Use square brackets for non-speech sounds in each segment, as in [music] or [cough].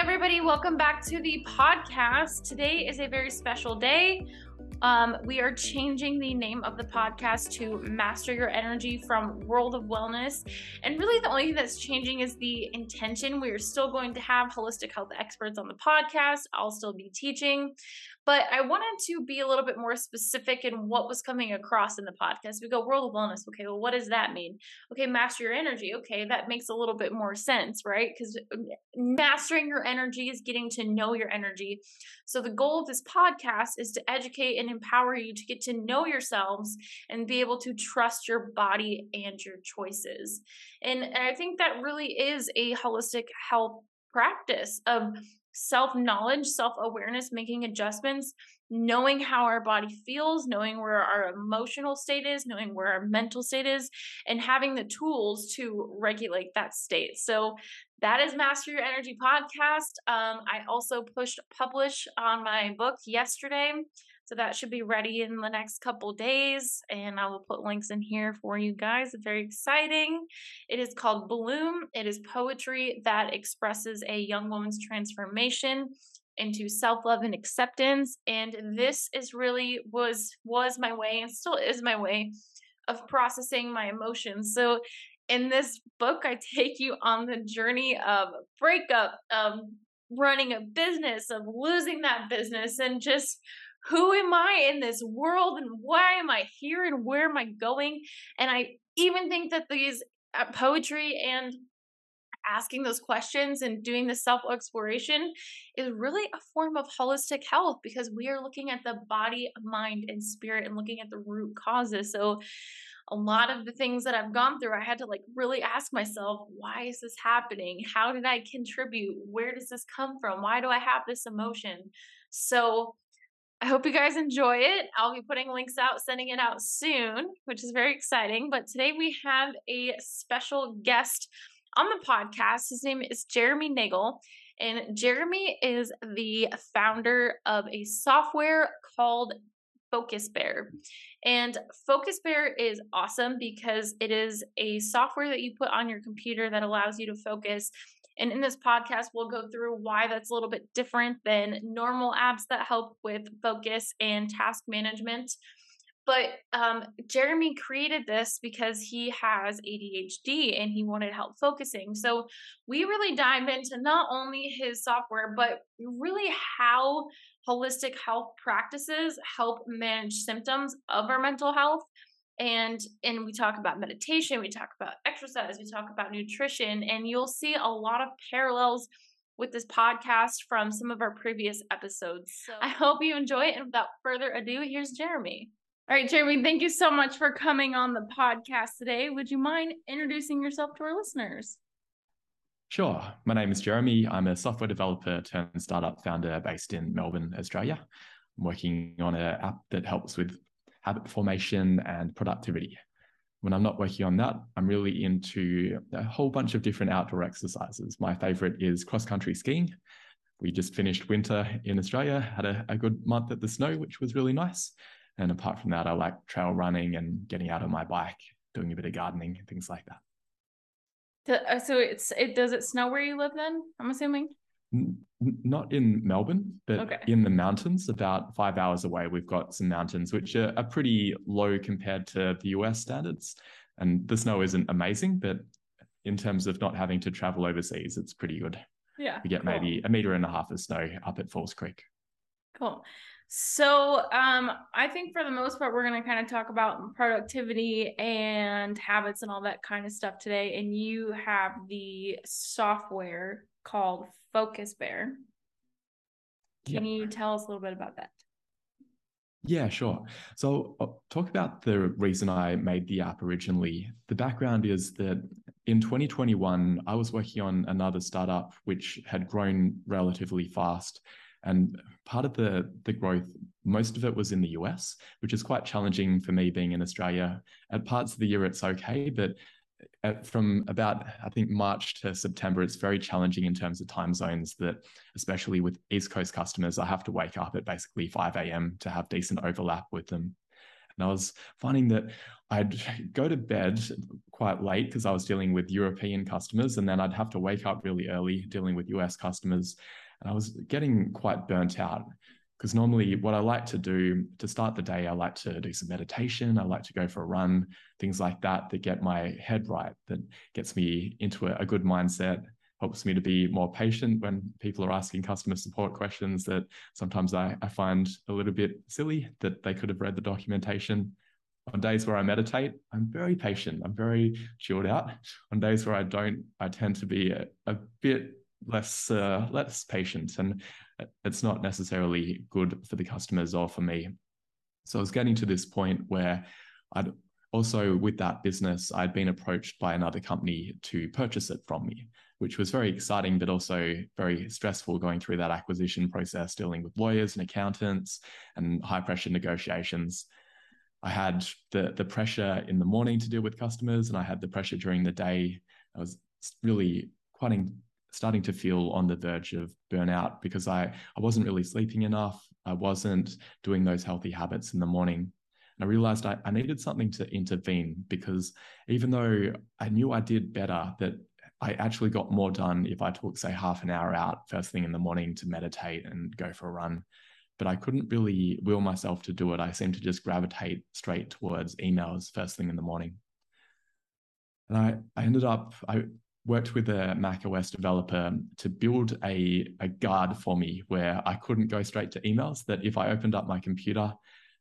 everybody. Welcome back to the podcast. Today is a very special day. Um, we are changing the name of the podcast to Master Your Energy from World of Wellness. And really, the only thing that's changing is the intention. We are still going to have holistic health experts on the podcast. I'll still be teaching. But I wanted to be a little bit more specific in what was coming across in the podcast. We go world of wellness. Okay, well, what does that mean? Okay, master your energy. Okay, that makes a little bit more sense, right? Because um, mastering your energy is getting to know your energy. So the goal of this podcast is to educate and empower you to get to know yourselves and be able to trust your body and your choices. And, and I think that really is a holistic health practice of self knowledge, self awareness, making adjustments, knowing how our body feels, knowing where our emotional state is, knowing where our mental state is, and having the tools to regulate that state. So that is Master Your Energy podcast. Um, I also pushed publish on my book yesterday. So that should be ready in the next couple days, and I will put links in here for you guys. It's very exciting. It is called Bloom. It is poetry that expresses a young woman's transformation into self-love and acceptance. And this is really was was my way and still is my way of processing my emotions. So in this book, I take you on the journey of breakup, of running a business, of losing that business, and just who am I in this world and why am I here and where am I going? And I even think that these uh, poetry and asking those questions and doing the self exploration is really a form of holistic health because we are looking at the body, mind, and spirit and looking at the root causes. So, a lot of the things that I've gone through, I had to like really ask myself, why is this happening? How did I contribute? Where does this come from? Why do I have this emotion? So, I hope you guys enjoy it. I'll be putting links out, sending it out soon, which is very exciting. But today we have a special guest on the podcast. His name is Jeremy Nagel. And Jeremy is the founder of a software called Focus Bear. And Focus Bear is awesome because it is a software that you put on your computer that allows you to focus and in this podcast, we'll go through why that's a little bit different than normal apps that help with focus and task management. But um, Jeremy created this because he has ADHD and he wanted help focusing. So we really dive into not only his software, but really how holistic health practices help manage symptoms of our mental health and and we talk about meditation we talk about exercise we talk about nutrition and you'll see a lot of parallels with this podcast from some of our previous episodes so i hope you enjoy it and without further ado here's jeremy all right jeremy thank you so much for coming on the podcast today would you mind introducing yourself to our listeners Sure. My name is Jeremy. I'm a software developer turned startup founder based in Melbourne, Australia. I'm working on an app that helps with habit formation, and productivity. When I'm not working on that, I'm really into a whole bunch of different outdoor exercises. My favorite is cross country skiing. We just finished winter in Australia, had a, a good month at the snow, which was really nice. And apart from that, I like trail running and getting out on my bike, doing a bit of gardening, things like that. Uh, so it's it does it snow where you live then? I'm assuming not in Melbourne, but okay. in the mountains, about five hours away, we've got some mountains which are, are, pretty low compared to the US standards. And the snow isn't amazing, but in terms of not having to travel overseas, it's pretty good. Yeah. We get cool. maybe a meter and a half of snow up at Falls Creek. Cool. So um, I think for the most part, we're going to kind of talk about productivity and habits and all that kind of stuff today. And you have the software called Focus Bear. Can you tell us a little bit about that? Yeah, sure. So, I'll talk about the reason I made the app originally. The background is that in 2021, I was working on another startup which had grown relatively fast. And part of the, the growth, most of it was in the US, which is quite challenging for me being in Australia. At parts of the year, it's okay, but from about I think March to September, it's very challenging in terms of time zones. That especially with East Coast customers, I have to wake up at basically 5 a.m. to have decent overlap with them. And I was finding that I'd [laughs] go to bed quite late because I was dealing with European customers, and then I'd have to wake up really early dealing with US customers. And I was getting quite burnt out because normally what I like to do to start the day, I like to do some meditation. I like to go for a run, things like that, that get my head right, that gets me into a, a good mindset, helps me to be more patient when people are asking customer support questions that sometimes I, I find a little bit silly that they could have read the documentation. On days where I meditate, I'm very patient. I'm very chilled out. On days where I don't, I tend to be a, a bit less uh, less patient, and it's not necessarily good for the customers or for me. So I was getting to this point where I'd also with that business, I'd been approached by another company to purchase it from me, which was very exciting, but also very stressful going through that acquisition process, dealing with lawyers and accountants and high pressure negotiations. I had the the pressure in the morning to deal with customers, and I had the pressure during the day. I was really quite in, starting to feel on the verge of burnout because I I wasn't really sleeping enough. I wasn't doing those healthy habits in the morning. And I realized I, I needed something to intervene because even though I knew I did better, that I actually got more done if I took, say, half an hour out first thing in the morning to meditate and go for a run but I couldn't really will myself to do it. I seemed to just gravitate straight towards emails first thing in the morning. And I, I ended up, I worked with a Mac OS developer to build a, a guard for me where I couldn't go straight to emails, that if I opened up my computer,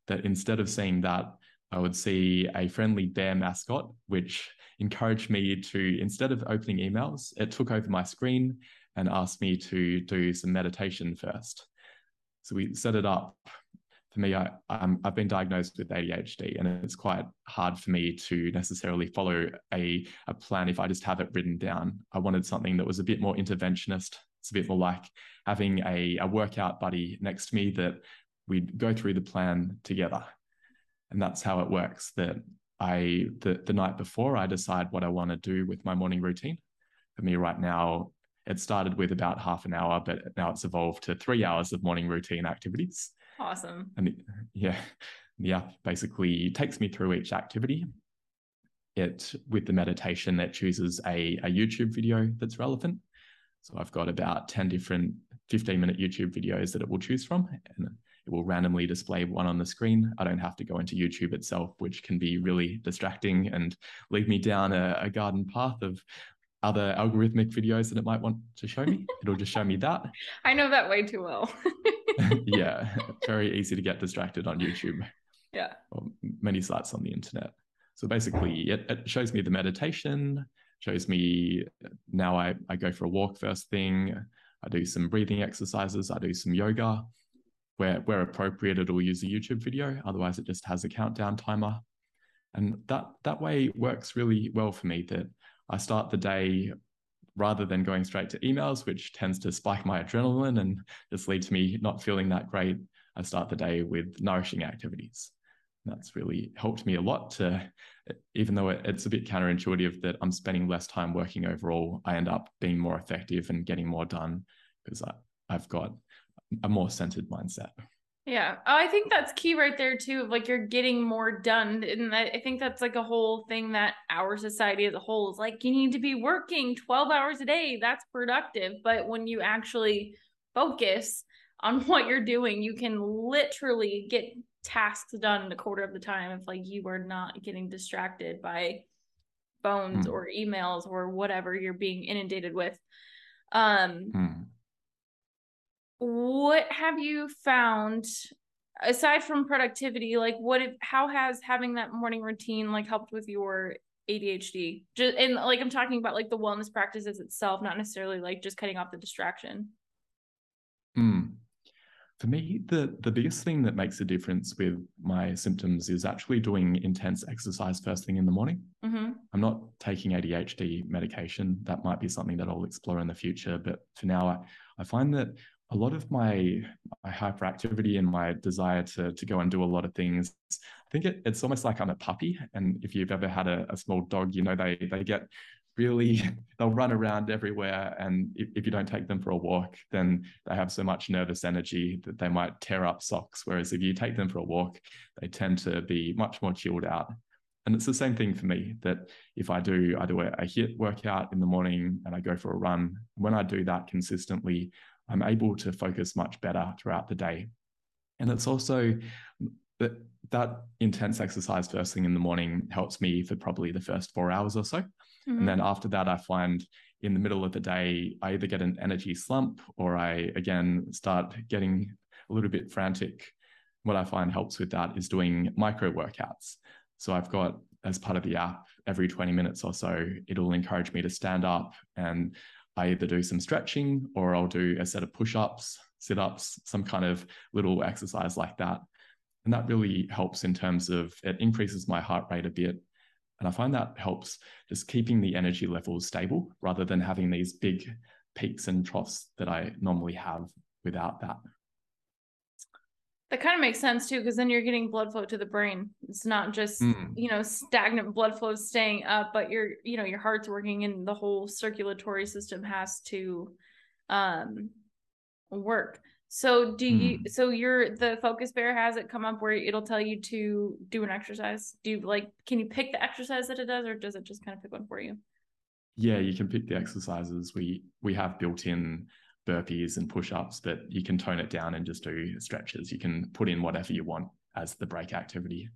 that instead of seeing that, I would see a friendly bear mascot, which encouraged me to, instead of opening emails, it took over my screen and asked me to do some meditation first. So we set it up. For me, I, um, I've been diagnosed with ADHD, and it's quite hard for me to necessarily follow a, a plan if I just have it written down. I wanted something that was a bit more interventionist. It's a bit more like having a, a workout buddy next to me that we'd go through the plan together. And that's how it works. That I the, the night before I decide what I want to do with my morning routine. For me right now, it started with about half an hour, but now it's evolved to three hours of morning routine activities. Awesome. And [laughs] yeah, the app basically takes me through each activity. It with the meditation, it chooses a, a YouTube video that's relevant. So I've got about 10 different 15 minute YouTube videos that it will choose from. And it will randomly display one on the screen. I don't have to go into YouTube itself, which can be really distracting and lead me down a, a garden path of other algorithmic videos that it might want to show me. [laughs] It'll just show me that. I know that way too well. [laughs] [laughs] yeah, [laughs] very easy to get distracted on YouTube. Yeah. Or many sites on the internet. So basically, it, it shows me the meditation, shows me now I, I go for a walk first thing. I do some breathing exercises. I do some yoga. Where, where appropriate, it'll use a YouTube video. Otherwise, it just has a countdown timer. And that that way works really well for me that I start the day rather than going straight to emails, which tends to spike my adrenaline and just leads to me not feeling that great. I start the day with nourishing activities. That's really helped me a lot to, even though it's a bit counterintuitive that I'm spending less time working overall, I end up being more effective and getting more done because I've got a more centered mindset. Yeah. Oh, I think that's key right there too. Like you're getting more done. And I think that's like a whole thing that our society as a whole is like, you need to be working 12 hours a day. That's productive. But when you actually focus on [laughs] what you're doing, you can literally get tasks done in a quarter of the time if like you are not getting distracted by phones mm. or emails or whatever you're being inundated with. Um mm what have you found aside from productivity like what if, how has having that morning routine like helped with your ADHD just and like I'm talking about like the wellness practices itself not necessarily like just cutting off the distraction mm. for me the the biggest thing that makes a difference with my symptoms is actually doing intense exercise first thing in the morning mm-hmm. I'm not taking ADHD medication that might be something that I'll explore in the future but for now I, I find that a lot of my my hyperactivity and my desire to to go and do a lot of things i think it, it's almost like i'm a puppy. And if you've ever had a, a small dog you know they they get really [laughs] they'll run around everywhere. And if, if, you don't take them for a walk then they have so much nervous energy that they might tear up socks. Whereas if you take them for a walk they tend to be much more chilled out. And it's the same thing for me that if i do i do a, a workout in the morning and i go for a run when i do that consistently i'm able to focus much better throughout the day and it's also that that intense exercise first thing in the morning helps me for probably the first four hours or so Mm-hmm. And then after that, I find in the middle of the day, I either get an energy slump or I again start getting a little bit frantic. What I find helps with that is doing micro workouts. So I've got as part of the app every 20 minutes or so, it'll encourage me to stand up and I either do some stretching or I'll do a set of push ups, sit ups, some kind of little exercise like that. And that really helps in terms of it increases my heart rate a bit and I find that helps just keeping the energy levels stable rather than having these big peaks and troughs that I normally have without that. That kind of makes sense too, because then you're getting blood flow to the brain. It's not just mm. you know stagnant blood flow staying up, but your you know your heart's working and the whole circulatory system has to um work. So do you mm. so your the focus bear has it come up where it'll tell you to do an exercise? Do you like can you pick the exercise that it does or does it just kind of pick one for you? Yeah, you can pick the exercises. We we have built in burpees and push-ups, but you can tone it down and just do stretches. You can put in whatever you want as the break activity.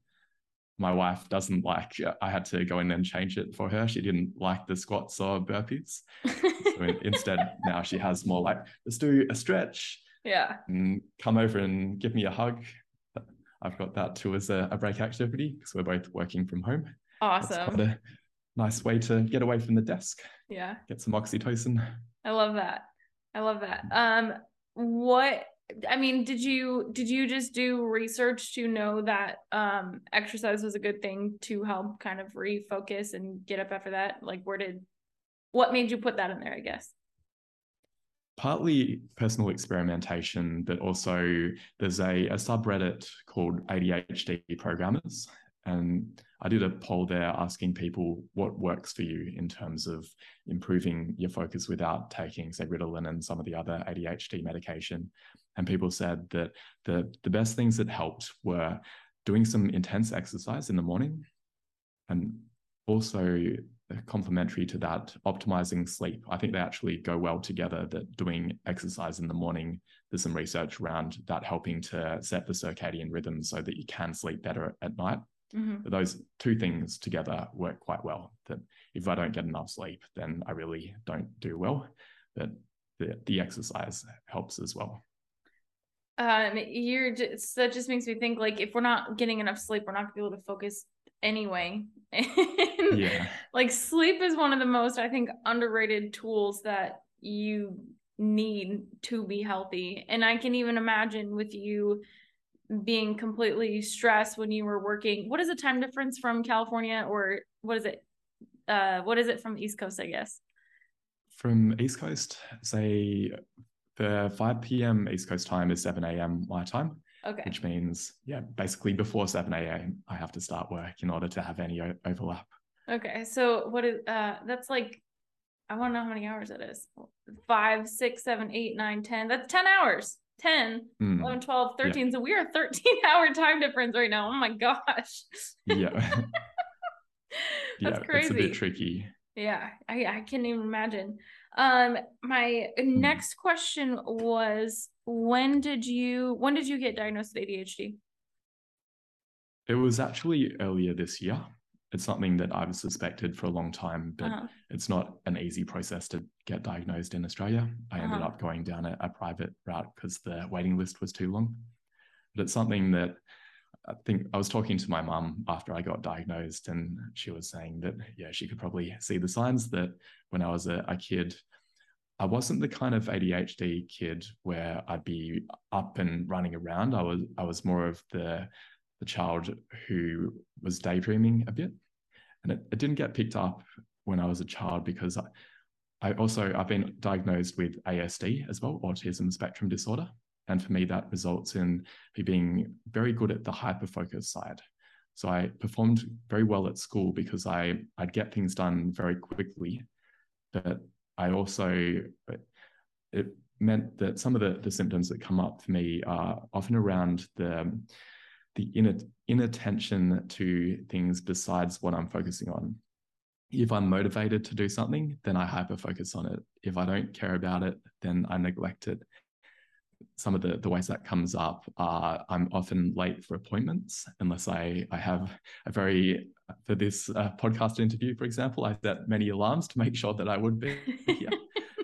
My wife doesn't like I had to go in and change it for her. She didn't like the squats or burpees. so [laughs] instead now she has more like let's do a stretch yeah. And come over and give me a hug. I've got that too as a, a break activity because we're both working from home. Awesome. a nice way to get away from the desk. Yeah. Get some oxytocin. I love that. I love that. Um, what I mean, did you did you just do research to know that um exercise was a good thing to help kind of refocus and get up after that? Like where did what made you put that in there, I guess? partly personal experimentation, but also there's a, a subreddit called ADHD Programmers. And I did a poll there asking people what works for you in terms of improving your focus without taking, say, Ritalin and some of the other ADHD medication. And people said that the, the best things that helped were doing some intense exercise in the morning and also complementary to that, optimizing sleep. I think they actually go well together. That doing exercise in the morning, there's some research around that helping to set the circadian rhythm so that you can sleep better at night. Mm-hmm. Those two things together work quite well. That if I don't get enough sleep, then I really don't do well. But the, the exercise helps as well. Um, you're just that just makes me think like if we're not getting enough sleep, we're not gonna be able to focus anyway. [laughs] yeah. Like sleep is one of the most, I think, underrated tools that you need to be healthy. And I can even imagine with you being completely stressed when you were working. What is the time difference from California or what is it? Uh, what is it from the East Coast, I guess? From East Coast, say the 5 p.m. East Coast time is 7 a.m. my time. Okay. Which means, yeah, basically before 7 a.m., I have to start work in order to have any o- overlap. Okay. So, what is, uh, that's like, I want to know how many hours it is. Five, six, seven, eight, nine, ten. That's 10 hours. 10, mm. 11, 12, 13. Yeah. So, we are 13 [laughs] hour time difference right now. Oh my gosh. Yeah. [laughs] that's yeah, crazy. It's a bit tricky. Yeah. I, I can't even imagine. Um, my mm. next question was when did you when did you get diagnosed with ADHD? It was actually earlier this year. It's something that I've suspected for a long time, but uh-huh. it's not an easy process to get diagnosed in Australia. I uh-huh. ended up going down a, a private route because the waiting list was too long. But it's something that I think I was talking to my mum after I got diagnosed, and she was saying that, yeah, she could probably see the signs that when I was a, a kid, I wasn't the kind of ADHD kid where I'd be up and running around. I was I was more of the the child who was daydreaming a bit, and it, it didn't get picked up when I was a child because I, I also I've been diagnosed with ASD as well, autism spectrum disorder, and for me that results in me being very good at the hyper focus side. So I performed very well at school because I I'd get things done very quickly but I also it meant that some of the, the symptoms that come up for me are often around the the inner inattention to things besides what I'm focusing on. If I'm motivated to do something, then I hyper focus on it. If I don't care about it, then I neglect it. Some of the, the ways that comes up are I'm often late for appointments unless I, I have a very, for this uh, podcast interview, for example, I set many alarms to make sure that I would be [laughs] here.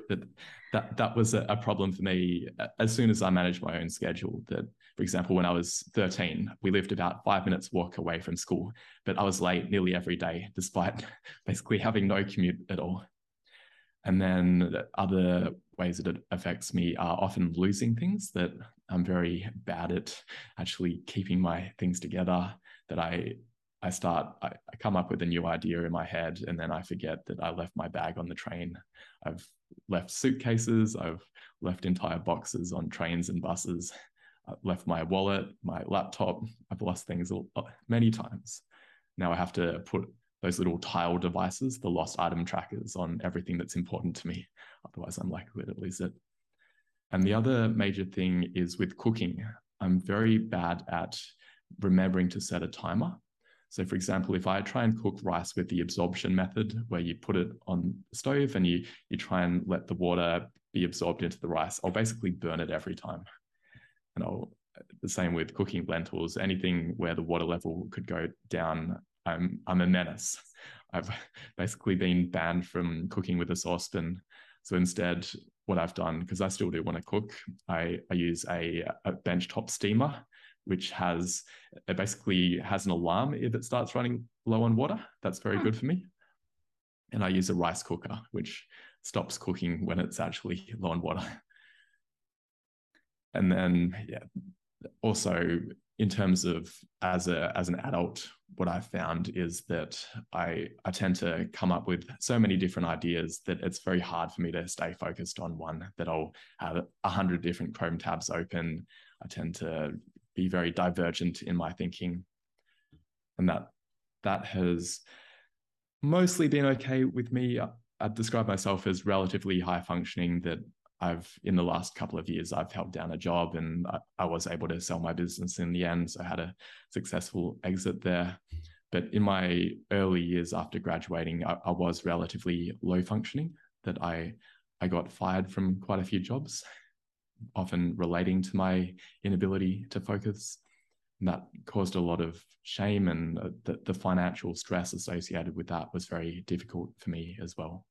That that that was a, a, problem for me uh, as soon as I managed my own schedule. That, for example, when I was 13, we lived about five minutes walk away from school, but I was late nearly every day, [laughs] despite basically having no commute at all. And then other ways that it affects me are often losing things that I'm very bad at actually keeping my things together. That I I start, I, I, come up with a new idea in my head, and then I forget that I left my bag on the train. I've left suitcases, I've left entire boxes on trains and buses, I've left my wallet, my laptop. I've lost things uh, many times. Now I have to put those little tile devices, the lost item trackers, on everything that's important to me. Otherwise, I'm likely to lose it. And the other major thing is with cooking. I'm very bad at remembering to set a timer. So for example, if I try and cook rice with the absorption method, where you put it on the stove and you, you try and let the water be absorbed into the rice, I'll basically burn it every time. And I'll, the same with cooking lentils, anything where the water level could go down, I'm, I'm a menace. [laughs] I've basically been banned from cooking with a saucepan. So instead, what I've done, because I still do want to cook, I, I use a, a benchtop steamer which has it basically has an alarm if it starts running low on water. That's very hmm. good for me. And I use a rice cooker, which stops cooking when it's actually low on water. And then, yeah, also in terms of as a as an adult, what I've found is that I I tend to come up with so many different ideas that it's very hard for me to stay focused on one. That I'll have a hundred different Chrome tabs open. I tend to be very divergent in my thinking. And that that has mostly been okay with me. I describe myself as relatively high functioning that I've in the last couple of years I've held down a job and I, I, was able to sell my business in the end. So I had a successful exit there. But in my early years after graduating, I, I was relatively low functioning. That I I got fired from quite a few jobs often relating to my inability to focus. And that caused a lot of shame, and uh, the, the financial stress associated with that was very difficult for me as well.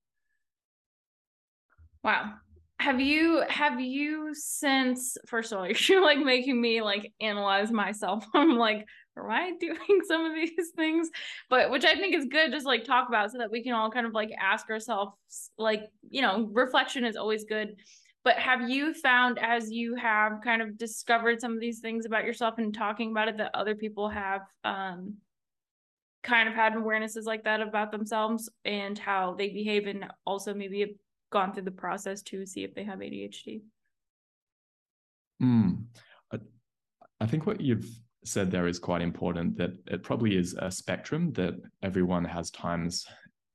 Wow. Have you have you since first of all [laughs] you're like making me like analyze myself. [laughs] I'm like, am I doing some of these things? But which I think is good, just like talk about so that we can all kind of like ask ourselves, like, you know, reflection is always good but have you found as you have kind of discovered some of these things about yourself and talking about it that other people have um, kind of had awarenesses like that about themselves and how they behave and also maybe have gone through the process to see if they have ADHD? Hmm. I, I think what you've said there is quite important that it probably is a spectrum that everyone has times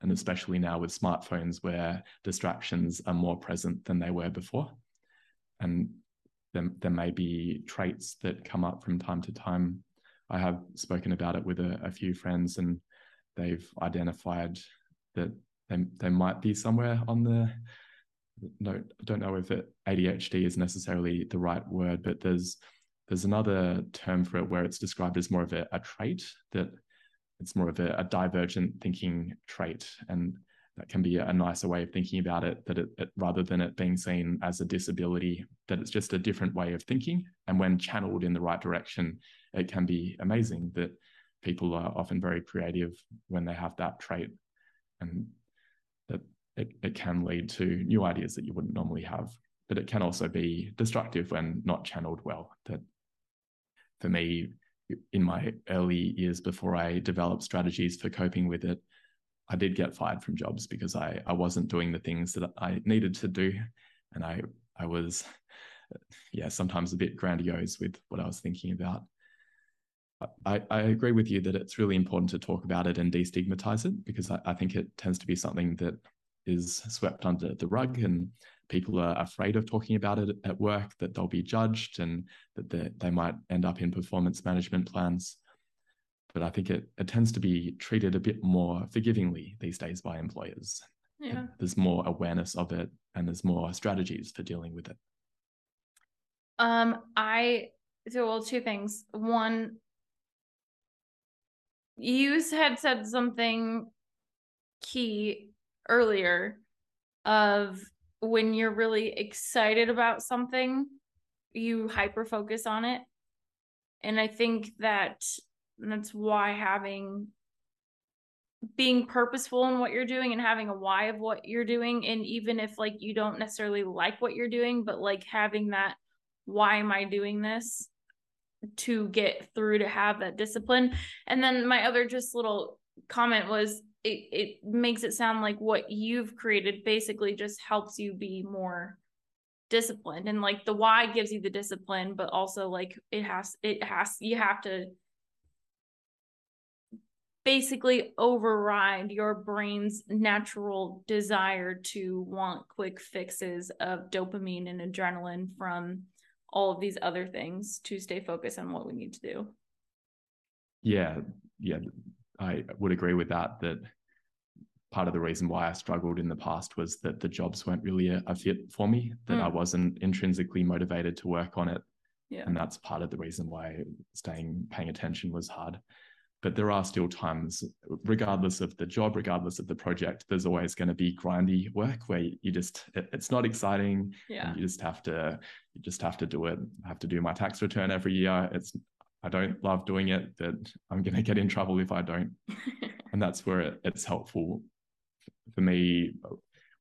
and especially now with smartphones where distractions are more present than they were before. And there, there may be traits that come up from time to time. I have spoken about it with a, a few friends, and they've identified that they, they might be somewhere on the no, I don't know if it, ADHD is necessarily the right word, but there's there's another term for it where it's described as more of a, a trait that it's more of a, a divergent thinking trait and that can be a nicer way of thinking about it that it, it, rather than it being seen as a disability that it's just a different way of thinking. And when channeled in the right direction it can be amazing that people are often very creative when they have that trait and that it, it can lead to new ideas that you wouldn't normally have. But it can also be destructive when not channeled well. That for me in my early years before I developed strategies for coping with it, I did get fired from jobs because I, I wasn't doing the things that I needed to do. And I, I was, yeah, sometimes a bit grandiose with what I was thinking about. I, I agree with you that it's really important to talk about it and destigmatize it because I, I think it tends to be something that is swept under the rug and people are afraid of talking about it at work that they'll be judged and that they, they might end up in performance management plans. But i think it, it tends to be treated a bit more forgivingly these days by employers. Yeah. there's more awareness of it and there's more strategies for dealing with it. Um i so well two things. One you had said something key earlier of when you're really excited about something, you hyper focus on it. And I think that that's why having being purposeful in what you're doing and having a why of what you're doing and even if like you don't necessarily like what you're doing but like having that why am i doing this to get through to have that discipline and then my other just little comment was it, it makes it sound like what you've created basically just helps you be more disciplined. And like the why gives you the discipline but also like it has it has you have to basically override your brain's natural desire to want quick fixes of dopamine and adrenaline from all of these other things to stay focused on what we need to do. Yeah. Yeah I would agree with that. That part of the reason why I struggled in the past was that the jobs weren't really a, a fit for me. That mm. I wasn't intrinsically motivated to work on it. Yeah. And that's part of the reason why staying paying attention was hard. But there are still times, regardless of the job, regardless of the project, there's always going to be grindy work where you just it, it's not exciting. Yeah. You just have to you just have to do it. I have to do my tax return every year. It's I don't love doing it, but I'm going to get in trouble if I don't. [laughs] and that's where it, it's helpful for me.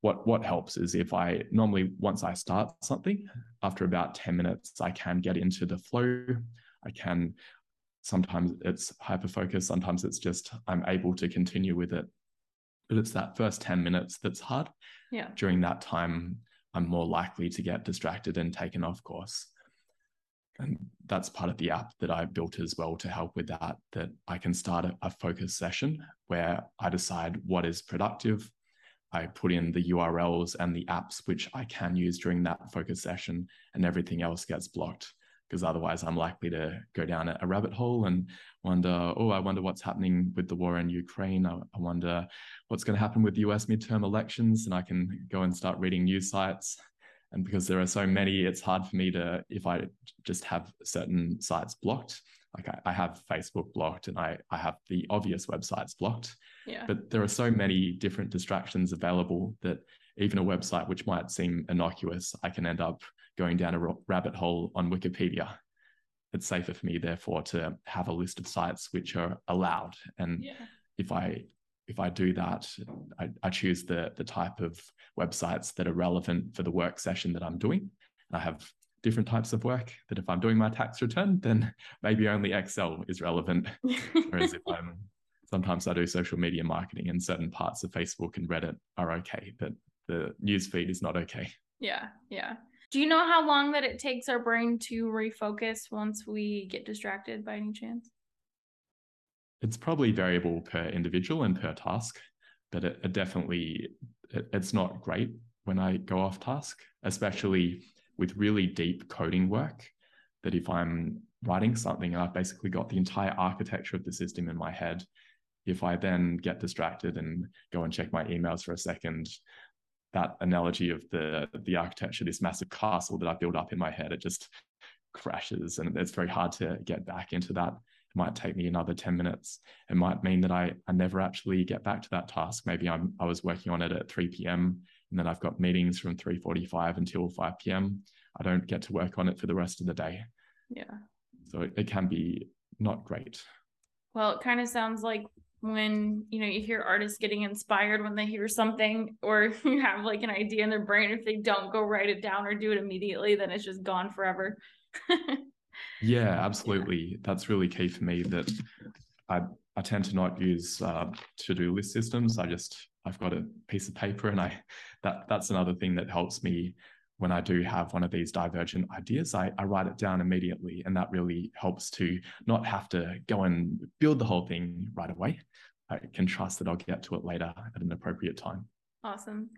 What what helps is if I normally once I start something, after about 10 minutes, I can get into the flow. I can sometimes it's hyper focus, sometimes it's just I'm able to continue with it. But it's that first 10 minutes that's hard. Yeah. During that time, I'm more likely to get distracted and taken off course and that's part of the app that I built as well to help with that. That I can start a, a, focus session where I decide what is productive. I put in the URLs and the apps which I can use during that focus session, and everything else gets blocked because otherwise I'm likely to go down a, rabbit hole and wonder, oh, I wonder what's happening with the war in Ukraine. I, I wonder what's going to happen with the US midterm elections, and I can go and start reading news sites and because there are so many it's hard for me to if i just have certain sites blocked like I, I, have facebook blocked and I, I have the obvious websites blocked yeah. but there are so many different distractions available that even a website which might seem innocuous i can end up going down a rabbit hole on wikipedia it's safer for me therefore to have a list of sites which are allowed and yeah. if i if I do that, I, I, choose the the type of websites that are relevant for the work session that I'm doing. I have different types of work that if I'm doing my tax return, then maybe only Excel is relevant. Whereas if I'm sometimes I do social media marketing and certain parts of Facebook and Reddit are okay, but the news feed is not okay. Yeah, yeah. Do you know how long that it takes our brain to refocus once we get distracted by any chance? It's probably variable per individual and per task, but it, it definitely it, it's not great when I go off task, especially with really deep coding work. That if I'm writing something and I've basically got the entire architecture of the system in my head, if I then get distracted and go and check my emails for a second, that analogy of the the architecture, this massive castle that I built up in my head, it just crashes and it's very hard to get back into that it might take me another 10 minutes. It might mean that I, I never actually get back to that task. Maybe I'm I was working on it at 3 p.m. and then I've got meetings from 3:45 until 5 p.m. I don't get to work on it for the rest of the day. Yeah. So it, it can be not great. Well, it kind of sounds like when you know you hear artists getting inspired when they hear something or [laughs] you have like an idea in their brain if they don't go write it down or do it immediately then it's just gone forever [laughs] Yeah, absolutely. That's really key for me that I I tend to not use uh, to-do list systems. I just I've got a piece of paper and I that that's another thing that helps me when I do have one of these divergent ideas, I, I write it down immediately. And that really helps to not have to go and build the whole thing right away. I can trust that I'll get to it later at an appropriate time. Awesome.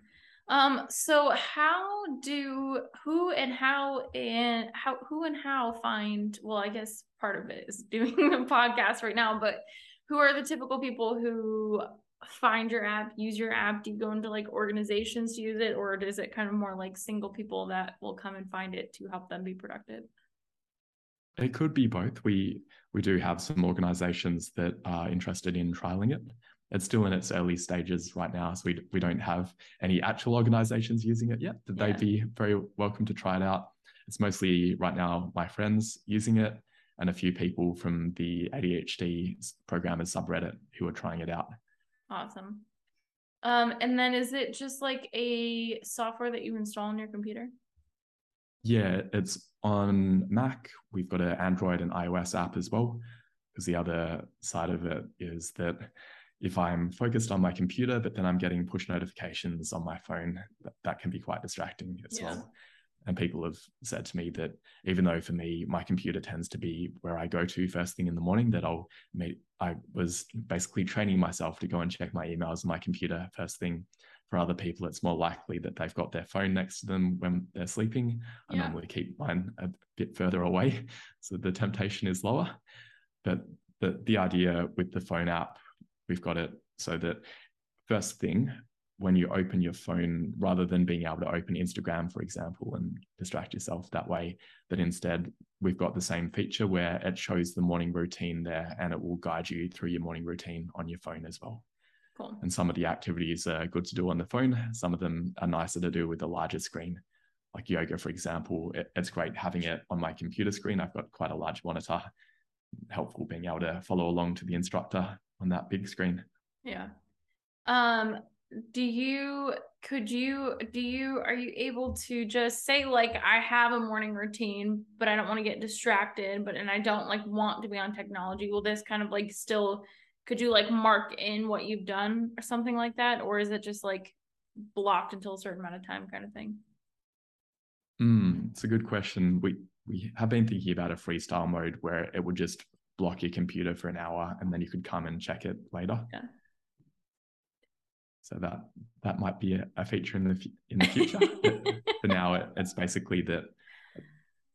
Um, so how do who and how and how who and how find well, I guess part of it is [laughs] doing the podcast right now, but who are the typical people who find your app, use your app? Do you go into like organizations to use it, or is it kind of more like single people that will come and find it to help them be productive? It could be both. We we do have some organizations that are interested in trialing it. It's still in its early stages right now, so we we don't have any actual organizations using it yet. But yeah. they'd be very welcome to try it out. It's mostly right now my friends using it and a few people from the ADHD programmers subreddit who are trying it out. Awesome. Um, and then is it just like a software that you install on your computer? Yeah, it's on Mac. We've got an Android and iOS app as well. Because the other side of it is that if I'm focused on my computer, but then I'm getting push notifications on my phone, that, that can be quite distracting as yeah. well. And people have said to me that even though for me, my computer tends to be where I go to first thing in the morning, that I'll meet, I was basically training myself to go and check my emails on my computer first thing. For other people, it's more likely that they've got their phone next to them when they're sleeping. I yeah. normally keep mine a bit further away, [laughs] so the temptation is lower. But the, the idea with the phone app, we've got it so that first thing when you open your phone, rather than being able to open Instagram, for example, and distract yourself that way, that instead we've got the same feature where it shows the morning routine there and it will guide you through your morning routine on your phone as well. Cool. And some of the activities are good to do on the phone. Some of them are nicer to do with a larger screen. Like yoga, for example, it, it's great having it on my computer screen. I've got quite a large monitor, helpful being able to follow along to the instructor on that big screen. Yeah. Um, do you could you do you are you able to just say like i have a morning routine but i don't want to get distracted but and i don't like want to be on technology will this kind of like still could you like mark in what you've done or something like that or is it just like blocked until a certain amount of time kind of thing mm, it's a good question we we have been thinking about a freestyle mode where it would just block your computer for an hour and then you could come and check it later yeah so that that might be a, a feature in the in the future. [laughs] for now, it, it's basically that.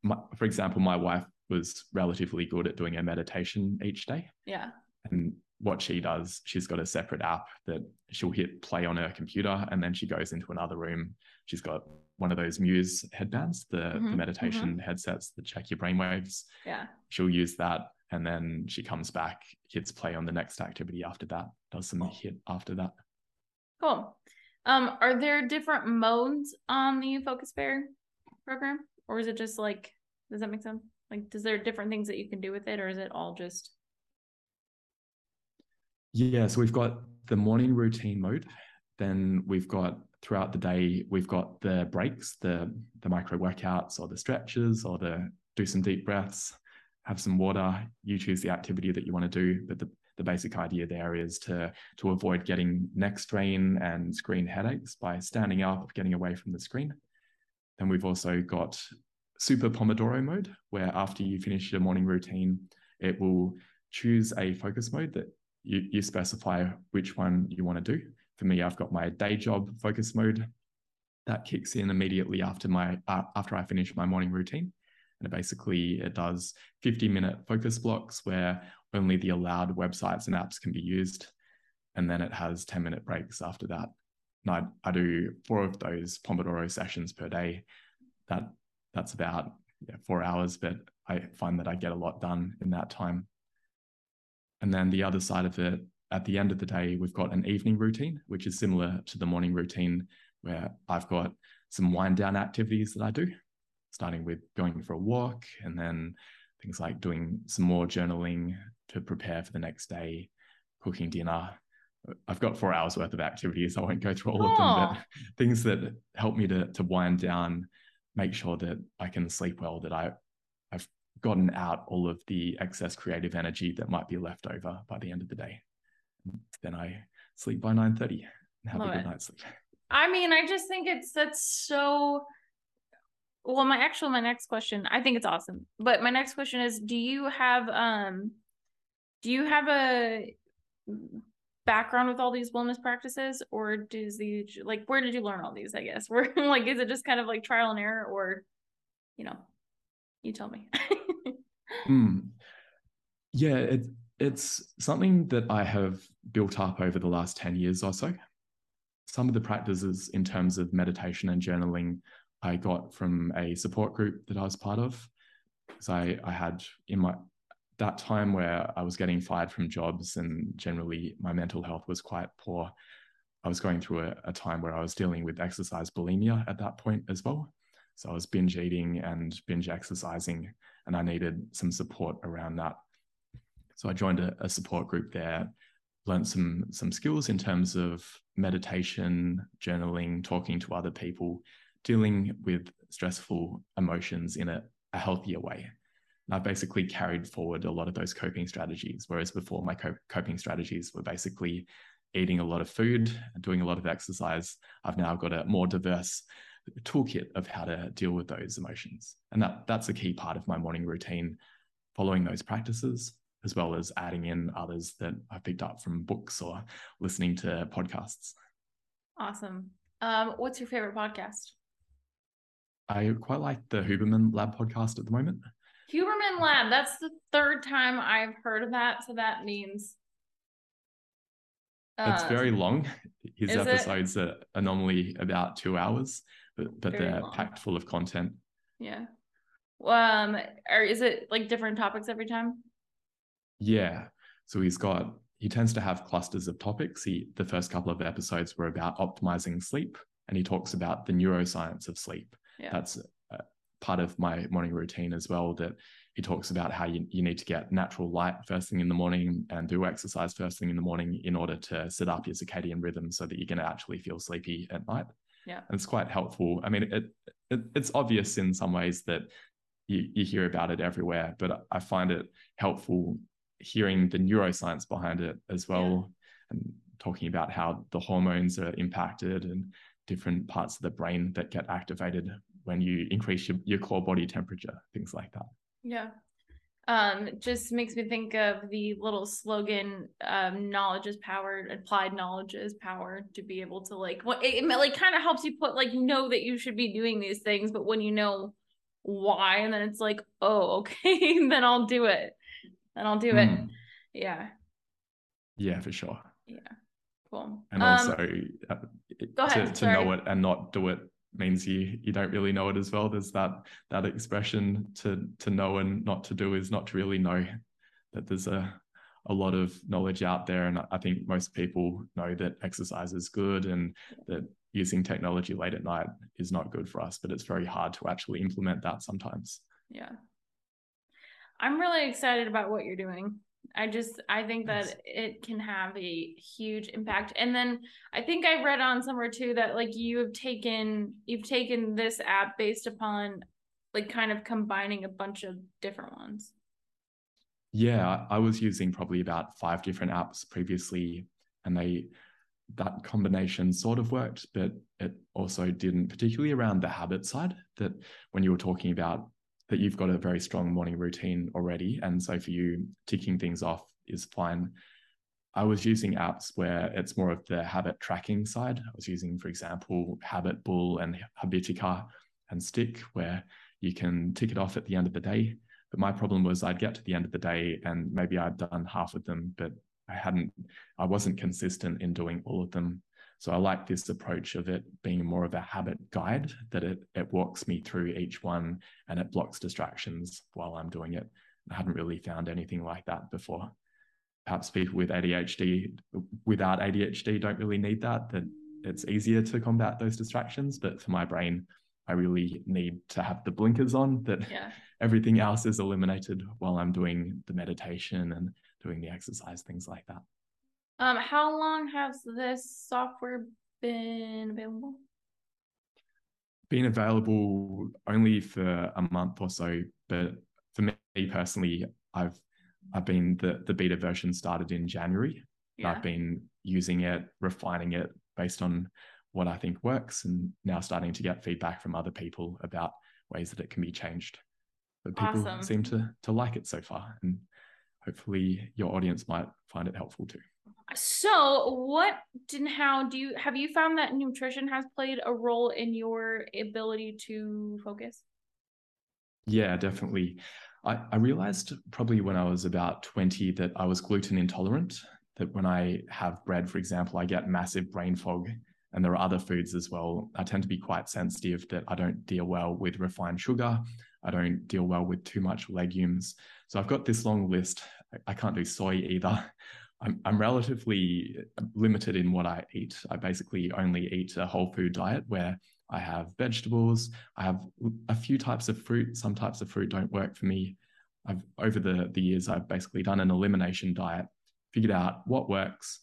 My, for example, my wife was relatively good at doing a meditation each day. Yeah. And what she does, she's got a separate app that she'll hit play on her computer, and then she goes into another room. She's got one of those Muse headbands, the, mm-hmm, the meditation mm-hmm. headsets that check your brainwaves. Yeah. She'll use that, and then she comes back, hits play on the next activity after that, does some HIIT after that. Cool. Um, are there different modes on the Focus Bear program, or is it just like? Does that make sense? Like, does there different things that you can do with it, or is it all just? Yeah, so we've got the morning routine mode. Then we've got throughout the day, we've got the breaks, the the micro workouts, or the stretches, or the do some deep breaths, have some water. You choose the activity that you want to do, but the the basic idea there is to to avoid getting neck strain and screen headaches by standing up, getting away from the screen. Then we've also got super Pomodoro mode, where after you finish your morning routine, it will choose a focus mode that you, you specify which one you want to do. For me, I've got my day job focus mode that kicks in immediately after my uh, after I finish my morning routine. And basically it does 50 minute focus blocks where only the allowed websites and apps can be used. And then it has 10 minute breaks after that. And I, I do four of those Pomodoro sessions per day. That that's about yeah, four hours, but I find that I get a lot done in that time. And then the other side of it, at the end of the day, we've got an evening routine, which is similar to the morning routine, where I've got some wind down activities that I do, starting with going for a walk and then things like doing some more journaling to prepare for the next day, cooking dinner. I've got four hours worth of activities. I won't go through all of them, but oh. [laughs] things that help me to to wind down, make sure that I can sleep well, that I I've gotten out all of the excess creative energy that might be left over by the end of the day. Then I sleep by 9 30 and have Love a good it. night's sleep. I mean, I just think it's that's so well my actual my next question i think it's awesome but my next question is do you have um do you have a background with all these wellness practices, or does the like where did you learn all these? I guess [laughs] where like is it just kind of like trial and error, or you know, you tell me. [laughs] mm. Yeah, it, it's something that I have built up over the last 10 years or so. Some of the practices in terms of meditation and journaling I got from a support group that I was part of. Because I, I had in my that time where I was getting fired from jobs and generally my mental health was quite poor. I was going through a, a time where I was dealing with exercise bulimia at that point as well. So I was binge eating and binge exercising, and I needed some support around that. So I joined a, a support group there, learned some some skills in terms of meditation, journaling, talking to other people, dealing with stressful emotions in a, a healthier way. I've basically carried forward a lot of those coping strategies, whereas before my coping strategies were basically eating a lot of food and doing a lot of exercise. I've now got a more diverse toolkit of how to deal with those emotions. And that that's a key part of my morning routine, following those practices as well as adding in others that I've picked up from books or listening to podcasts. Awesome. Um, what's your favorite podcast? I quite like the Huberman Lab podcast at the moment. Huberman Lab. That's the third time I've heard of that. So that means uh, it's very long. His episodes it? are normally about two hours, but, but they're long. packed full of content. Yeah. Um, or is it like different topics every time? Yeah. So he's got he tends to have clusters of topics. He the first couple of episodes were about optimizing sleep, and he talks about the neuroscience of sleep. Yeah. That's uh, part of my morning routine as well. That he talks about how you, you need to get natural light first thing in the morning and do exercise first thing in the morning in order to set up your circadian rhythm so that you're going to actually feel sleepy at night. Yeah, and it's quite helpful. I mean, it, it it's obvious in some ways that you, you hear about it everywhere, but I find it helpful hearing the neuroscience behind it as well yeah. and talking about how the hormones are impacted and different parts of the brain that get activated when you increase your, your core body temperature things like that yeah um just makes me think of the little slogan um knowledge is power applied knowledge is power to be able to like what it, it like kind of helps you put like know that you should be doing these things but when you know why and then it's like oh [laughs] okay then i'll do it and I'll do it. Mm. Yeah. Yeah, for sure. Yeah. Cool. And um, also uh, go ahead, to, to know it and not do it means you you don't really know it as well. There's that that expression to to know and not to do is not to really know that there's a a lot of knowledge out there and I think most people know that exercise is good and that using technology late at night is not good for us but it's very hard to actually implement that sometimes. Yeah. I'm really excited about what you're doing. I just I think that yes. it can have a huge impact. And then I think I read on somewhere too that like you have taken you've taken this app based upon like kind of combining a bunch of different ones. Yeah, I was using probably about five different apps previously and they that combination sort of worked, but it also didn't, particularly around the habit side. That when you were talking about that you've got a very strong morning routine already. And so for you, ticking things off is fine. I was using apps where it's more of the habit tracking side. I was using, for example, Habit Bull and Habitica and Stick, where you can tick it off at the end of the day. But my problem was I'd get to the end of the day and maybe I'd done half of them, but I hadn't, I wasn't consistent in doing all of them. So I like this approach of it being more of a habit guide that it it walks me through each one and it blocks distractions while I'm doing it. I hadn't really found anything like that before. Perhaps people with ADHD without ADHD don't really need that. That it's easier to combat those distractions. But for my brain, I really need to have the blinkers on that yeah. [laughs] everything else is eliminated while I'm doing the meditation and doing the exercise, things like that. Um, how long has this software been available? Been available only for a month or so, but for me personally, I've I've been the the beta version started in January. Yeah. I've been using it, refining it based on what I think works, and now starting to get feedback from other people about ways that it can be changed. But people awesome. seem to to like it so far, and hopefully your audience might find it helpful too. So, what and how do you have you found that nutrition has played a role in your ability to focus? Yeah, definitely. I, I realized probably when I was about 20 that I was gluten intolerant, that when I have bread, for example, I get massive brain fog. And there are other foods as well. I tend to be quite sensitive that I don't deal well with refined sugar. I don't deal well with too much legumes. So I've got this long list. I can't do soy either. [laughs] I'm, I'm relatively uh, limited in what I eat. I basically only eat a whole food diet where I have vegetables. I have a few types of fruit. Some types of fruit don't work for me. I've over the the years I've basically done an elimination diet, figured out what works,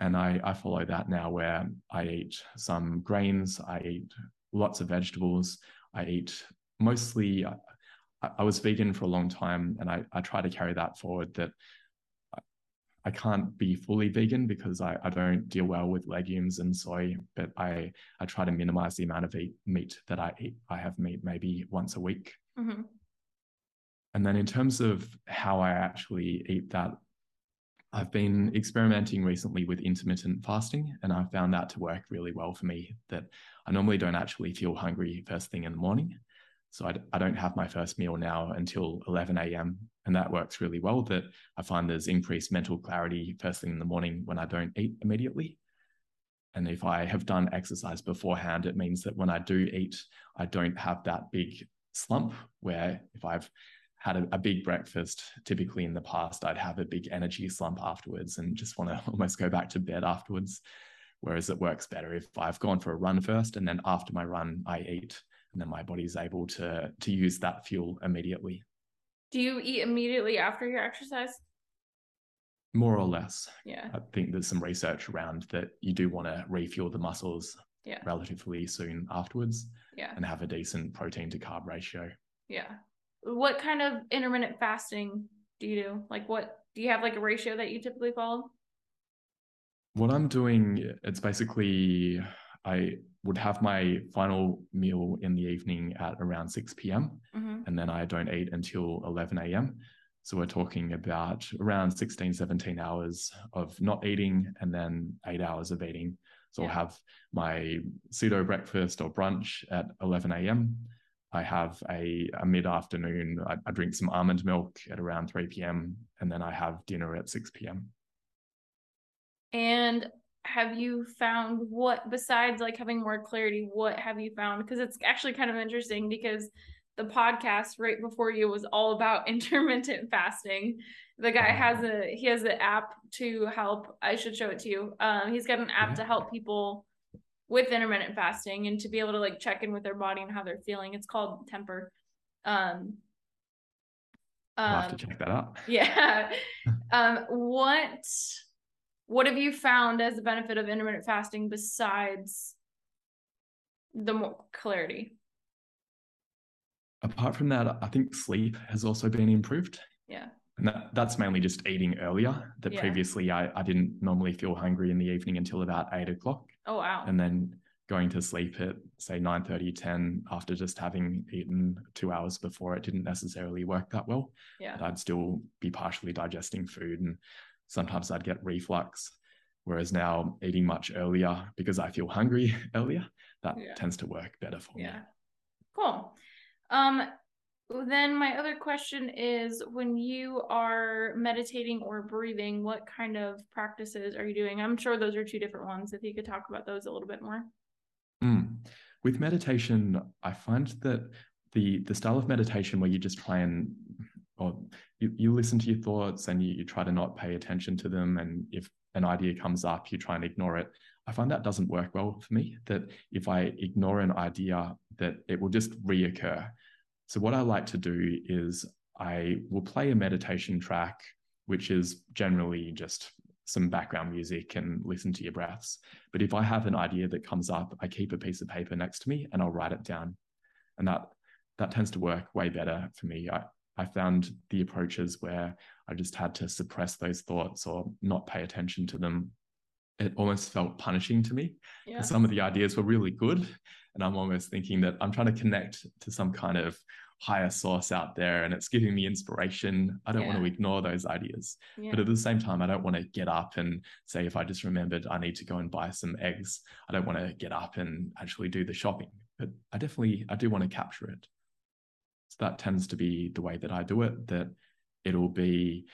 and I I follow that now where I eat some grains, I eat lots of vegetables, I eat mostly. I, I was vegan for a long time, and I I try to carry that forward. That I can't be fully vegan because I, I don't deal well with legumes and soy, but I, I try to minimize the amount of eat, meat that I eat. I have meat maybe once a week. Mm-hmm. And then in terms of how I actually eat that, I've been experimenting recently with intermittent fasting, and I found that to work really well for me. That I normally don't actually feel hungry first thing in the morning. So I, I don't have my first meal now until 11 a.m. And that works really well. That I find there's increased mental clarity first thing in the morning when I don't eat immediately. And if I have done exercise beforehand, it means that when I do eat, I don't have that big slump where if I've had a, a, big breakfast, typically in the past, I'd have a big energy slump afterwards and just want to [laughs] almost go back to bed afterwards. Whereas it works better if I've gone for a run first and then after my run, I eat and then my body's able to to use that fuel immediately. Do you eat immediately after your exercise? More or less. Yeah. I think there's some research around that you do want to refuel the muscles yeah. relatively soon afterwards. Yeah. And have a decent protein to carb ratio. Yeah. What kind of intermittent fasting do you do? Like what do you have like a ratio that you typically follow? What I'm doing, it's basically I would have my final meal in the evening at around 6 p.m. Mm-hmm. And then I don't eat until 11 a.m. So we're talking about around 16, 17 hours of not eating and then eight hours of eating. So yeah. I'll have my pseudo breakfast or brunch at 11 a.m. I have a, a mid afternoon, I, I drink some almond milk at around 3 p.m. And then I have dinner at 6 p.m. And have you found what besides like having more clarity what have you found? Because it's actually kind of interesting because the podcast right before you was all about [laughs] intermittent fasting. The guy has uh-huh. a he has an app to help. I should show it to you. Um he's got an app to help people with intermittent fasting and to be able to like check in with their body and how they're feeling. It's called temper. Um I'll have to um, check that out. [laughs] Yeah. [laughs] um, what what have you found as a benefit of intermittent fasting besides the more clarity? Apart from that, I think sleep has also been improved. Yeah. And that, that's mainly just eating earlier. That yeah. previously I, I didn't normally feel hungry in the evening until about eight o'clock. Oh wow. And then going to sleep at say 9 30 10 after just having eaten two hours before it didn't necessarily work that well yeah but i'd still be partially digesting food and sometimes I'd get reflux. Whereas now eating much earlier because I feel hungry [laughs] earlier, that yeah. tends to work better for yeah. me. Cool. Um, then my other question is when you are meditating or breathing, what kind of practices are you doing? I'm sure those are two different ones. If you could talk about those a little bit more. Mm. With meditation, I find that the the style of meditation where you just try and or you, you listen to your thoughts and you, you try to not pay attention to them. And if an idea comes up, you try and ignore it. I find that doesn't work well for me. That if I ignore an idea, that it will just reoccur. So what I like to do is I will play a meditation track, which is generally just some background music and listen to your breaths. But if I have an idea that comes up, I keep a piece of paper next to me and I'll write it down. And that that tends to work way better for me. I, I found the approaches where I just had to suppress those thoughts or not pay attention to them. It almost felt punishing to me. Yeah. Some of the ideas were really good. And I'm almost thinking that I'm trying to connect to some kind of higher source out there and it's giving me inspiration. I don't yeah. want to ignore those ideas. Yeah. But at the same time, I don't want to get up and say, if I just remembered I need to go and buy some eggs, I don't want to get up and actually do the shopping. But I definitely, I do want to capture it. So that tends to be the way that I do it, that it'll be,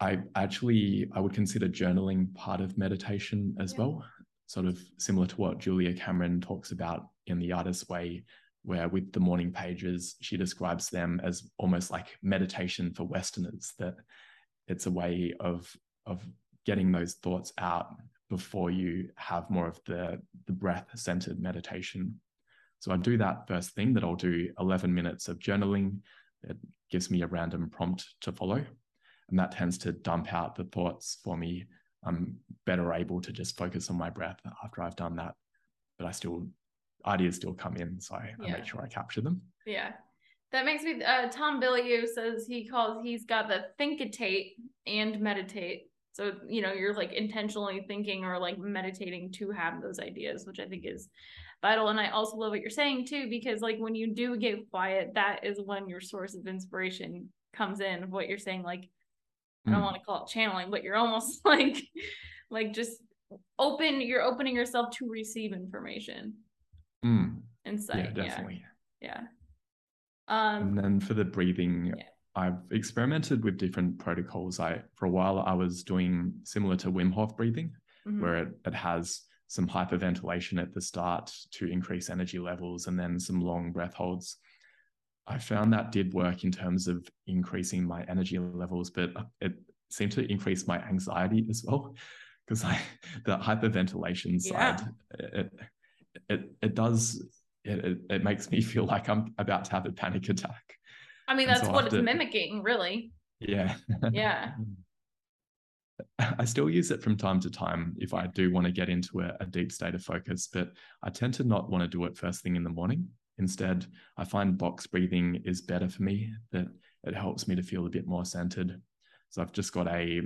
I actually, I would consider journaling part of meditation as yeah. well, sort of similar to what Julia Cameron talks about in The Artist's Way, where with the morning pages, she describes them as almost like meditation for Westerners, that it's a way of, of getting those thoughts out before you have more of the, the breath centered meditation. So I do that first thing that I'll do 11 minutes of journaling. It gives me a random prompt to follow. And that tends to dump out the thoughts for me. I'm better able to just focus on my breath after I've done that. But I still ideas still come in, so I, yeah. I make sure I capture them. Yeah. That makes me. Uh, Tom Bilyeu says he calls he's got the thinkitate and meditate. So you know you're like intentionally thinking or like meditating to have those ideas, which I think is vital. And I also love what you're saying too, because like when you do get quiet, that is when your source of inspiration comes in. Of what you're saying, like I don't mm. want to call it channeling, but you're almost [laughs] like like just open. You're opening yourself to receive information. Mm. Insight. Yeah, definitely. Yeah. yeah. Um, and then for the breathing, yeah. I've experimented with different protocols. I for a while I was doing similar to Wim Hof breathing, mm-hmm. where it, it has some hyperventilation at the start to increase energy levels and then some long breath holds. I found that did work in terms of increasing my energy levels, but it seemed to increase my anxiety as well. Because I [laughs] the hyperventilation side, it, it it does it, it makes me feel like I'm about to have a panic attack. I mean, that's so what it's mimicking, really. Yeah. Yeah. [laughs] I still use it from time to time if I do want to get into a, a, deep state of focus, but I tend to not want to do it first thing in the morning. Instead, I find box breathing is better for me, that it helps me to feel a bit more centered. So I've just got a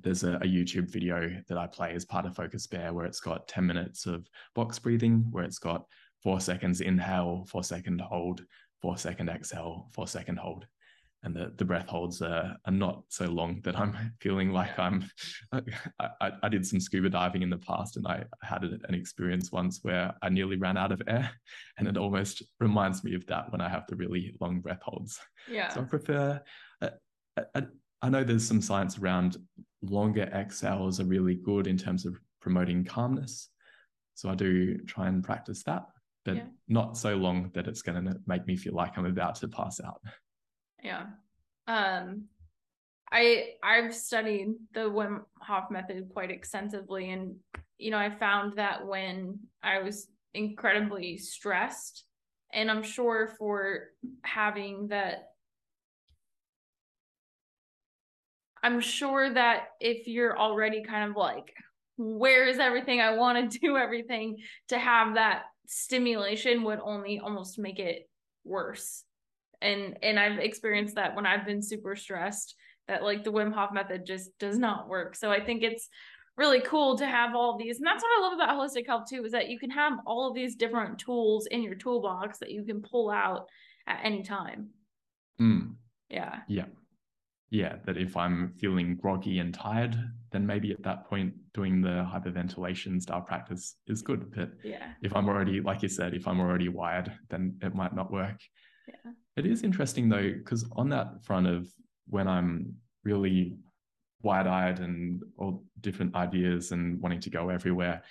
there's a, a, YouTube video that I play as part of Focus Bear where it's got 10 minutes of box breathing, where it's got four seconds inhale, four second hold, four second exhale, four second hold. And the, the breath holds are, are not so long that I'm [laughs] feeling like I'm. [laughs] I, I, I did some scuba diving in the past and I had an experience once where I nearly ran out of air. [laughs] And it almost reminds me of that when I have the really long breath holds. Yeah. So I prefer. Uh, uh, I know there's some science around longer exhales are really good in terms of promoting calmness. So I do try and practice that, but yeah. not so long that it's going to make me feel like I'm about to pass out. Yeah. Um I I've studied the Wim Hof method quite extensively and you know, I found that when I was incredibly stressed and I'm sure for having that I'm sure that if you're already kind of like, where is everything? I want to do everything to have that stimulation would only almost make it worse. And and I've experienced that when I've been super stressed that like the Wim Hof method just does not work. So I think it's really cool to have all these and that's what I love about holistic health too is that you can have all of these different tools in your toolbox that you can pull out at any time. Mm. Yeah. Yeah yeah, that if I'm feeling groggy and tired, then maybe at that point doing the hyperventilation style practice is good. But yeah. if I'm already, like you said, if I'm already wired, then it might not work. Yeah. It is interesting though, because on that front of when I'm really wide-eyed and all different ideas and wanting to go everywhere,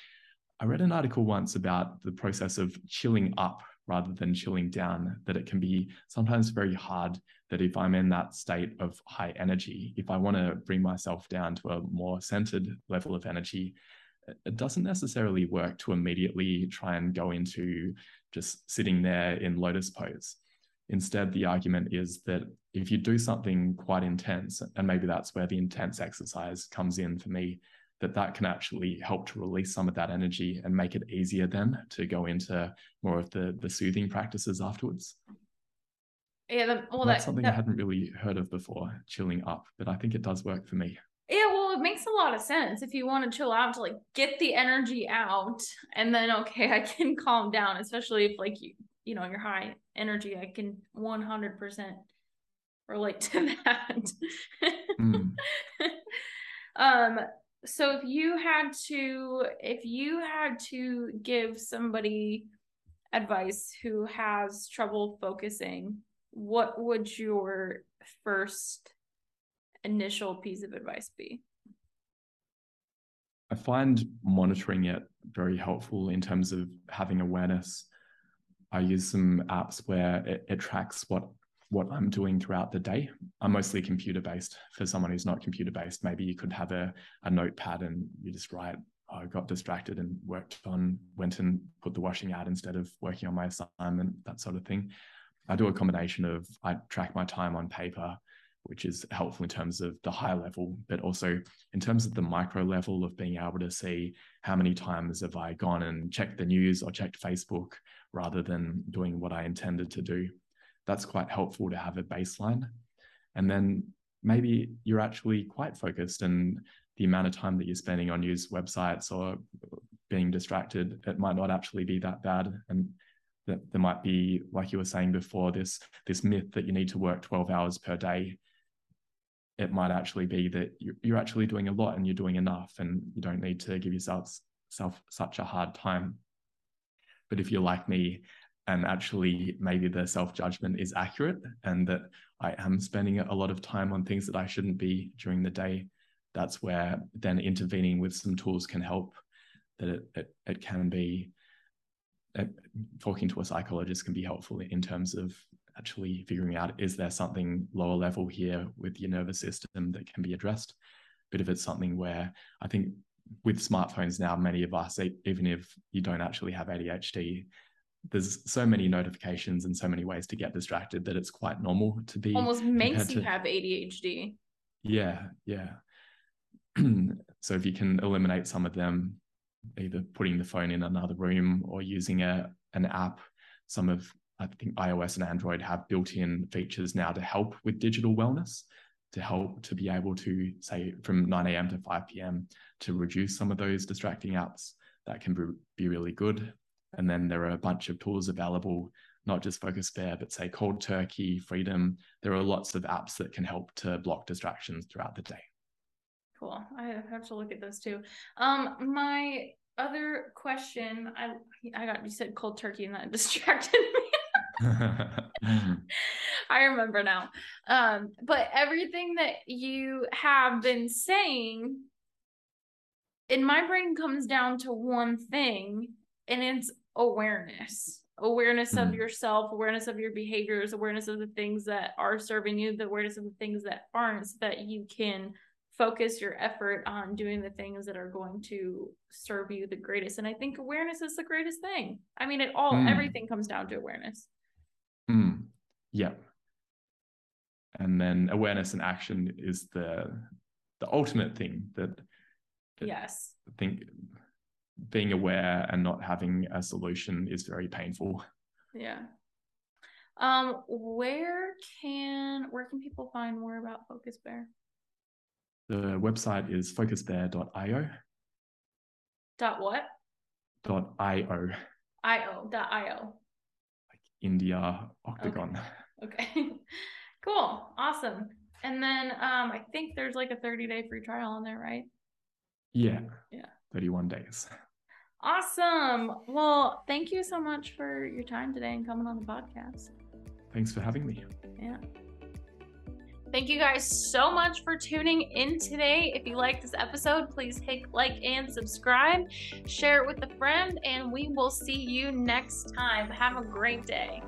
I read an article once about the process of chilling up rather than chilling down, that it can be sometimes very hard that if I'm in that state of high energy, if I want to bring myself down to a more centered level of energy, it doesn't necessarily work to immediately try and go into just sitting there in lotus pose. Instead, the argument is that if you do something quite intense, and maybe that's where the intense exercise comes in for me, that that can actually help to release some of that energy and make it easier then to go into more of the the soothing practices afterwards. Yeah, the, well, that's that, something that, I hadn't really heard of before, chilling up, but I think it does work for me. Yeah, well, it makes a lot of sense if you want to chill out to like get the energy out, and then okay, I can [laughs] calm down, especially if like you you know, you're high energy. I can 100% relate to [laughs] that. mm. [laughs] um, so if you had to, if you had to give somebody advice who has trouble focusing, what would your first initial piece of advice be? I find monitoring it very helpful in terms of having awareness. I use some apps where it, it tracks what what I'm doing throughout the day. I'm mostly computer based. For someone who's not computer based, maybe you could have a, a notepad and you just write, oh, I got distracted and worked on, went and put the washing out instead of working on my assignment, that sort of thing. I do a combination of I track my time on paper which is helpful in terms of the high level, but also in terms of the micro level of being able to see how many times have I gone and checked the news or checked Facebook rather than doing what I intended to do. That's quite helpful to have a baseline. And then maybe you're actually quite focused and the amount of time that you're spending on news websites or being distracted, it might not actually be that bad. And that there might be, like you were saying before, this this myth that you need to work 12 hours per day it might actually be that you're actually doing a lot and you're doing enough and you don't need to give yourself self such a hard time but if you're like me and actually maybe the self judgment is accurate and that i am spending a lot of time on things that i shouldn't be during the day. That's where then intervening with some tools can help that it, it, it can be uh, talking to a psychologist can be helpful in terms of actually figuring out is there something lower level here with your nervous system that can be addressed? But if it's something where i think with smartphones now many of us even if you don't actually have adhd there's so many notifications and so many ways to get distracted that it's quite normal to be almost makes you to, have adhd yeah yeah [clears throat] so if you can eliminate some of them either putting the phone in another room or using a an app some of I think iOS and Android have built-in features now to help with digital wellness, to help to be able to say from 9 a.m. to 5 p.m. to reduce some of those distracting apps. That can be really good. And then there are a bunch of tools available, not just Focus Bear, but say Cold Turkey, Freedom. There are lots of apps that can help to block distractions throughout the day. Cool. I have to look at those too. Um, my other question, I I got you said cold turkey and that [laughs] distracted me. [laughs] I remember now. Um, but everything that you have been saying in my brain comes down to one thing, and it's awareness. Awareness mm-hmm. of yourself, awareness of your behaviors, awareness of the things that are serving you, the awareness of the things that aren't, so that you can focus your effort on doing the things that are going to serve you the greatest. And I think awareness is the greatest thing. I mean, it all, mm. everything comes down to awareness. Mm, yeah. And then awareness and action is the the ultimate thing that, that yes. I think being aware and not having a solution is very painful. Yeah. Um, where can where can people find more about Focus Bear? The website is focusbear.io. Dot what? Dot io. Io. Dot io. Like India Octagon. Okay. okay. [laughs] cool. Awesome. And then um, I think there's like a 30 day free trial on there, right? Yeah. Yeah. 31 days. Awesome. Well, thank you so much for your time today and coming on the podcast. Thanks for having me. Yeah. Thank you guys so much for tuning in today. If you like this episode, please hit like and subscribe, share it with a friend, and we will see you next time. Have a great day.